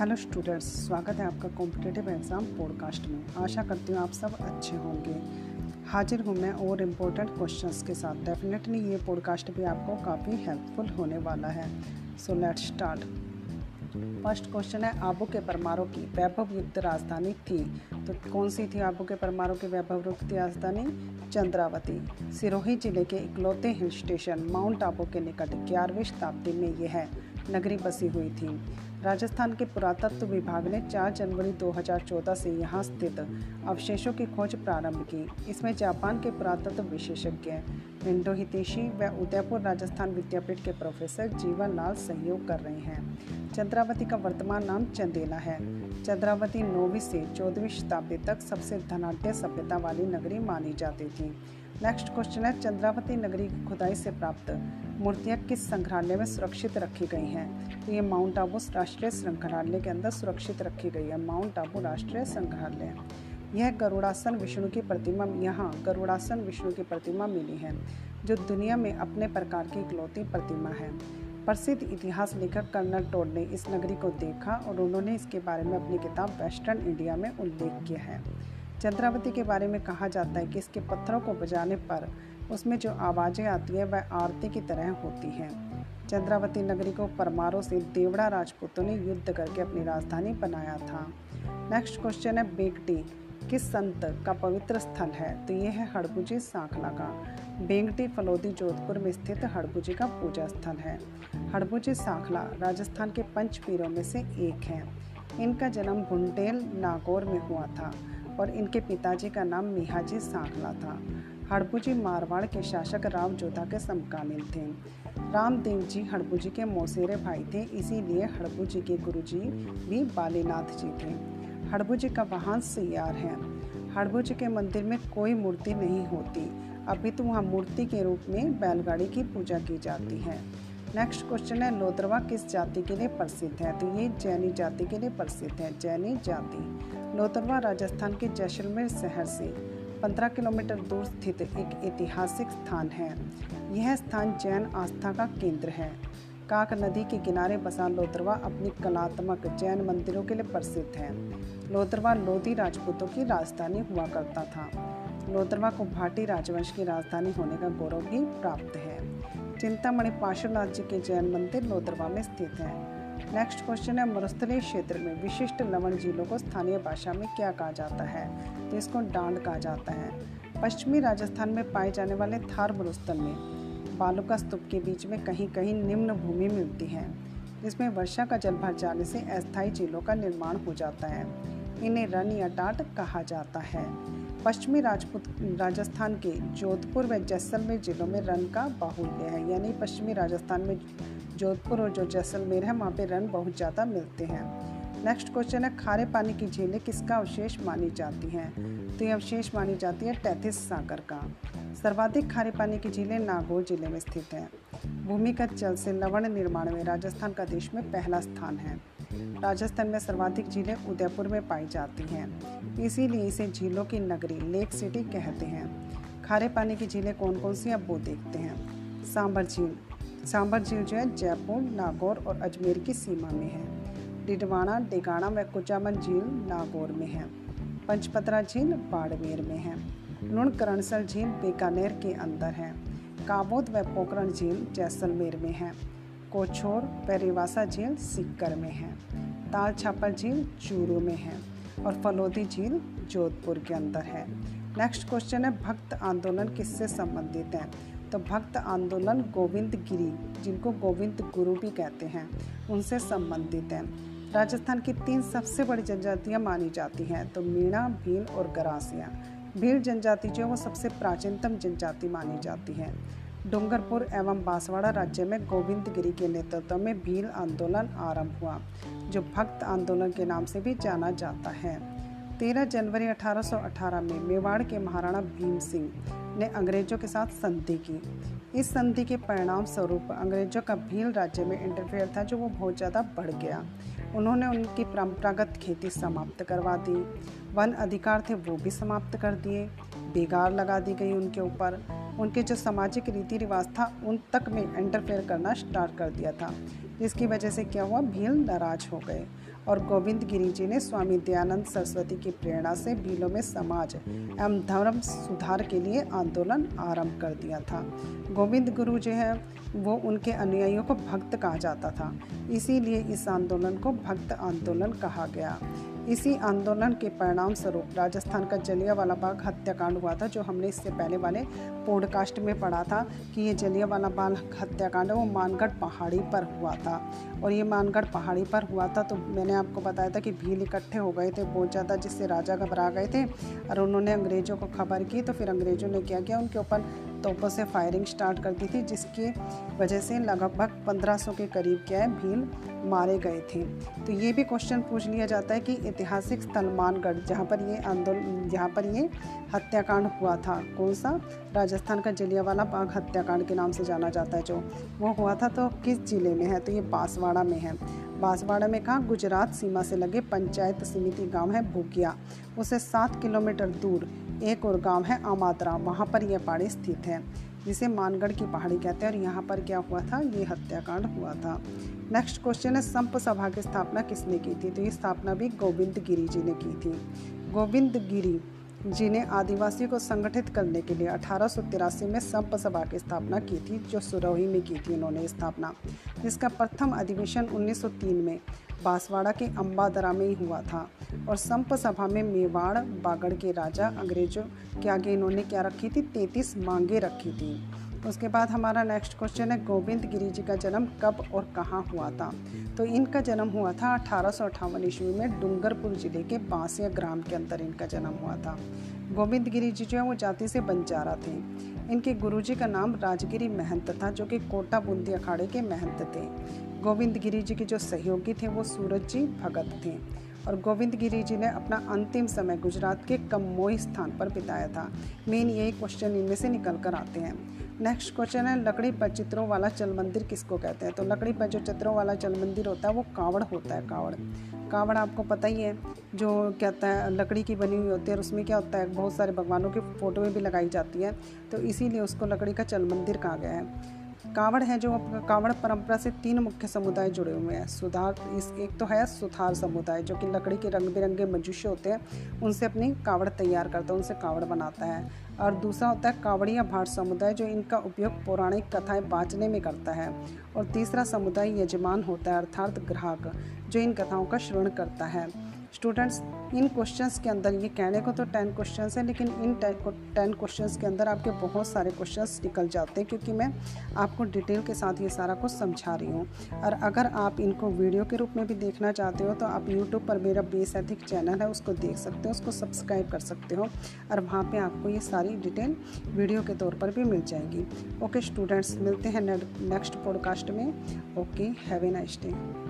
Hello students स्वागत है आपका कॉम्पिटेटिव एग्ज़ाम पॉडकास्ट में। आशा करती हूँ आप सब अच्छे होंगे। हाजिर हूँ मैं और इम्पोर्टेंट क्वेश्चंस के साथ। डेफिनेटली ये पॉडकास्ट भी आपको काफ़ी हेल्पफुल होने वाला है। So let's start first question है, आबू के परमारों की वैभव युक्त राजधानी थी। तो कौन सी थी आबू के परमारों की वैभव युक्त राजधानी? चंद्रावती। सिरोही ज़िले के इकलौते हिल स्टेशन माउंट आबू के निकट ग्यारहवीं शताब्दी में यह नगरी बसी हुई थी। राजस्थान के पुरातत्व विभाग ने 4 जनवरी 2014 से यहाँ स्थित अवशेषों की खोज प्रारंभ की। इसमें जापान के पुरातत्व विशेषज्ञ इंडो हितेशी व उदयपुर राजस्थान विद्यापीठ के प्रोफेसर जीवन लाल सहयोग कर रहे हैं। चंद्रावती का वर्तमान नाम चंदेला है। चंद्रावती नौवीं से चौदहवीं शताब्दी तक सबसे धनाढ़ सभ्यता वाली नगरी मानी जाती थी। नेक्स्ट क्वेश्चन है, चंद्रावती नगरी की खुदाई से प्राप्त मूर्तियाँ किस संग्रहालय में सुरक्षित रखी गई हैं? तो ये माउंट आबू राष्ट्रीय संग्रहालय के अंदर सुरक्षित रखी गई है, माउंट आबू राष्ट्रीय संग्रहालय। यह गरुड़ासन विष्णु की प्रतिमा, यहाँ गरुड़ासन विष्णु की प्रतिमा मिली है, जो दुनिया में अपने प्रकार की इकलौती प्रतिमा है। प्रसिद्ध इतिहास लेखक कर्नल टोड ने इस नगरी को देखा और उन्होंने इसके बारे में अपनी किताब वेस्टर्न इंडिया में उल्लेख किया है। चंद्रावती के बारे में कहा जाता है कि इसके पत्थरों को बजाने पर उसमें जो आवाज़ें आती हैं, वह आरती की तरह होती हैं। चंद्रावती नगरी को परमारों से देवड़ा राजपूतों ने युद्ध करके अपनी राजधानी बनाया था। नेक्स्ट क्वेश्चन है, बेगटी, किस संत का पवित्र स्थल है? तो यह है हड़बुजी सांखला का। बेंगटी फलोदी जोधपुर में स्थित हड़बुजी का पूजा स्थल है। हड़बुजी सांखला राजस्थान के पंच पीरों में से एक है। इनका जन्म बुंडेल नागौर में हुआ था और इनके पिताजी का नाम मिहाजी सांखला था। हड़बूजी मारवाड़ के शासक राव जोधा के समकालीन थे। रामदेव जी हड़बूजी के मौसेरे भाई थे, इसीलिए हड़बूजी के गुरुजी भी बालीनाथ जी थे। हड़बूजी का वाहन सियार है। हड़बूजी के मंदिर में कोई मूर्ति नहीं होती। अभी तो वहाँ मूर्ति के रूप में बैलगाड़ी की पूजा की जाती है। नेक्स्ट क्वेश्चन है, लोदरवा किस जाति के लिए प्रसिद्ध है? तो ये जैनी जाति के लिए प्रसिद्ध है, जैनी जाति। लोतरवा राजस्थान के जैसलमेर शहर से। 15 किलोमीटर दूर स्थित एक ऐतिहासिक स्थान है। यह स्थान जैन आस्था का केंद्र है। काक नदी के किनारे बसा लोतरवा अपनी कलात्मक जैन मंदिरों के लिए प्रसिद्ध है। लोतरवा लोधी राजपूतों की राजधानी हुआ करता था। लोतरवा को भाटी राजवंश की राजधानी होने का गौरव भी प्राप्त है। चिंतामणि पार्श्वनाथ जी के जैन मंदिर लोतरवा में स्थित है। नेक्स्ट क्वेश्चन है मरुस्थलीय क्षेत्र में विशिष्ट लवण झीलों को स्थानीय भाषा में क्या कहा जाता है? तो इसको डांड कहा जाता है। पश्चिमी राजस्थान में पाए जाने वाले थार मरुस्थल में बालू का स्तूप के बीच में कहीं कहीं निम्न भूमि मिलती है। जिसमें वर्षा का जल भर जाने से अस्थायी झीलों का निर्माण हो जाता है। इन्हें रन या टाट कहा जाता है। पश्चिमी राजपूत, राजस्थान के जोधपुर व जैसलमेर जिलों में रन का बाहुल्य है, यानी पश्चिमी राजस्थान में जोधपुर और जो जैसलमेर है, वहाँ पे रन बहुत ज़्यादा मिलते हैं। नेक्स्ट क्वेश्चन है, खारे पानी की झीलें किसका अवशेष मानी जाती हैं? तो ये अवशेष मानी जाती है टैथिस सागर का। सर्वाधिक खारे पानी की झीलें नागौर ज़िले में स्थित हैं। भूमिगत जल से लवण निर्माण में राजस्थान का देश में पहला स्थान है। राजस्थान में सर्वाधिक झीलें उदयपुर में पाई जाती हैं। इसीलिए इसे झीलों की नगरी, लेक सिटी कहते हैं। खारे पानी की झीलें कौन कौन सी अब वो देखते हैं। सांबर झील। सांबर झील जो है जयपुर, नागौर और अजमेर की सीमा में है। डिडवाना डिगाना व कुचामन झील नागौर में है। पंचपतरा झील बाड़मेर में है। लुणकरणसर झील बीकानेर के अंदर है। काबोद व पोखरण झील जैसलमेर में है। कोछोर व रिवासा झील सिक्कर में है। ताल छापर झील चूरू में है और फलोदी झील जोधपुर के अंदर है। नेक्स्ट क्वेश्चन है, भक्त आंदोलन किससे संबंधित है? तो भक्त आंदोलन गोविंद गिरी, जिनको गोविंद गुरु भी कहते हैं, उनसे संबंधित हैं। राजस्थान की तीन सबसे बड़ी जनजातियाँ मानी जाती हैं तो मीणा भील और गरासिया। भील जनजाति जो है, वो सबसे प्राचीनतम जनजाति मानी जाती है। डूंगरपुर एवं बांसवाड़ा राज्य में गोविंद गिरी के नेतृत्व में भील आंदोलन आरंभ हुआ, जो भक्त आंदोलन के नाम से भी जाना जाता है। 13 जनवरी 1818 में मेवाड़ के महाराणा भीम सिंह ने अंग्रेज़ों के साथ संधि की। इस संधि के परिणाम स्वरूप अंग्रेज़ों का भील राज्य में इंटरफेयर था, जो वो बहुत ज़्यादा बढ़ गया। उन्होंने उनकी परंपरागत खेती समाप्त करवा दी। वन अधिकार थे, वो भी समाप्त कर दिए। बेगार लगा दी गई उनके ऊपर। उनके जो सामाजिक रीति रिवाज था, उन तक में इंटरफेयर करना स्टार्ट कर दिया था। जिसकी वजह से क्या हुआ? भील नाराज़ हो गए। और गोविंद गिरी जी ने स्वामी दयानंद सरस्वती की प्रेरणा से भीलों में समाज एवं धर्म सुधार के लिए आंदोलन आरंभ कर दिया था। गोविंद गुरु जो है, वो उनके अनुयायियों को भक्त कहा जाता था। इसीलिए इस आंदोलन को भक्त आंदोलन कहा गया। इसी आंदोलन के परिणाम स्वरूप राजस्थान का जलियावाला बाग हत्याकांड हुआ था, जो हमने इससे पहले वाले पॉडकास्ट में पढ़ा था कि ये जलियावाला बाग हत्याकांड वो मानगढ़ पहाड़ी पर हुआ था। और ये मानगढ़ पहाड़ी पर हुआ था तो मैंने आपको बताया था कि भील इकट्ठे हो गए थे बहुत ज़्यादा, जिससे राजा घबरा गए थे और उन्होंने अंग्रेज़ों को खबर की तो फिर अंग्रेज़ों ने क्या किया, उनके ऊपर तोपों से फायरिंग स्टार्ट कर दी थी, जिसकी वजह से लगभग 1500 के करीब क्या है भील मारे गए थे। तो ये भी क्वेश्चन पूछ लिया जाता है कि ऐतिहासिक सलमानगढ़, जहाँ पर ये आंदोलन जहाँ पर ये हत्याकांड हुआ था, कौन सा? राजस्थान का जलियावाला बाग हत्याकांड के नाम से जाना जाता है जो। वो हुआ था तो किस ज़िले में है? तो ये बांसवाड़ा में है। बांसवाड़ा में कहाँ? गुजरात सीमा से लगे पंचायत समिति गाँव है भूकिया। उसे सात किलोमीटर दूर एक और गाँव है आमात्रा, वहाँ पर यह पहाड़ी स्थित है, जिसे मानगढ़ की पहाड़ी कहते हैं और यहाँ पर क्या हुआ था? ये हत्याकांड हुआ था। नेक्स्ट क्वेश्चन है, संप सभा की स्थापना किसने की थी? तो ये स्थापना भी गोविंद गिरी जी ने की थी। गोविंद गिरी जी ने आदिवासियों को संगठित करने के लिए अठारह सौ तिरासी में संप सभा की स्थापना की थी, जो सुरही में की थी उन्होंने स्थापना। जिसका प्रथम अधिवेशन 1903 में बांसवाड़ा के अम्बादरा में ही हुआ था और संप सभा में मेवाड़, बागड़ के राजा, अंग्रेज़ों के आगे इन्होंने क्या रखी थी? तैतीस मांगे रखी थी। उसके बाद हमारा नेक्स्ट क्वेश्चन है, गोविंद गिरी जी का जन्म कब और कहाँ हुआ था? तो इनका जन्म हुआ था अठारह सौ अठावन ईस्वी में डूंगरपुर ज़िले के बांसिया ग्राम के अंदर इनका जन्म हुआ था। गोविंद गिरी जी जो है, वो जाति से बंजारा थे। इनके गुरुजी का नाम राजगिरी महंत था, जो कि कोटा बूंदी अखाड़े के महंत थे। गोविंद गिरी जी के जो सहयोगी थे, वो सूरज जी भगत थे। और गोविंद गिरी जी ने अपना अंतिम समय गुजरात के कमोई स्थान पर बिताया था। मेन यही क्वेश्चन इनमें से निकल कर आते हैं। नेक्स्ट क्वेश्चन है, लकड़ी पर चित्रों वाला चल मंदिर किसको कहते हैं? तो लकड़ी पर जो चित्रों वाला चल मंदिर होता है, वो कावड़ होता है, कावड़। कावड़ आपको पता ही है, जो कहता है, लकड़ी की बनी हुई होती है और उसमें क्या होता है, बहुत सारे भगवानों की फ़ोटोएँ भी लगाई जाती हैं तो इसीलिए उसको लकड़ी का चल मंदिर कहा गया है। कावड़ है जो कावड़ परंपरा से तीन मुख्य समुदाय जुड़े हुए हैं। सुधार, इस एक तो है सुथार समुदाय, जो कि लकड़ी के रंग बिरंगे मजुष्य होते हैं, उनसे अपनी कावड़ तैयार करता है, उनसे कावड़ बनाता है। और दूसरा होता है कावड़िया भाट समुदाय, जो इनका उपयोग पौराणिक कथाएँ बाँचने में करता है। और तीसरा समुदाय यजमान होता है, अर्थात ग्राहक, जो इन कथाओं का श्रवण करता है। स्टूडेंट्स इन क्वेश्चंस के अंदर, ये कहने को तो टेन क्वेश्चंस है, लेकिन इन टेन क्वेश्चंस के अंदर आपके बहुत सारे क्वेश्चंस निकल जाते हैं, क्योंकि मैं आपको डिटेल के साथ ये सारा कुछ समझा रही हूँ। और अगर आप इनको वीडियो के रूप में भी देखना चाहते हो तो आप यूट्यूब पर मेरा बेस एथिक चैनल है, उसको देख सकते हो, उसको सब्सक्राइब कर सकते हो, और वहाँ पर आपको ये सारी डिटेल वीडियो के तौर पर भी मिल जाएगी। ओके स्टूडेंट्स मिलते हैं नेक्स्ट पॉडकास्ट में। Okay have nice day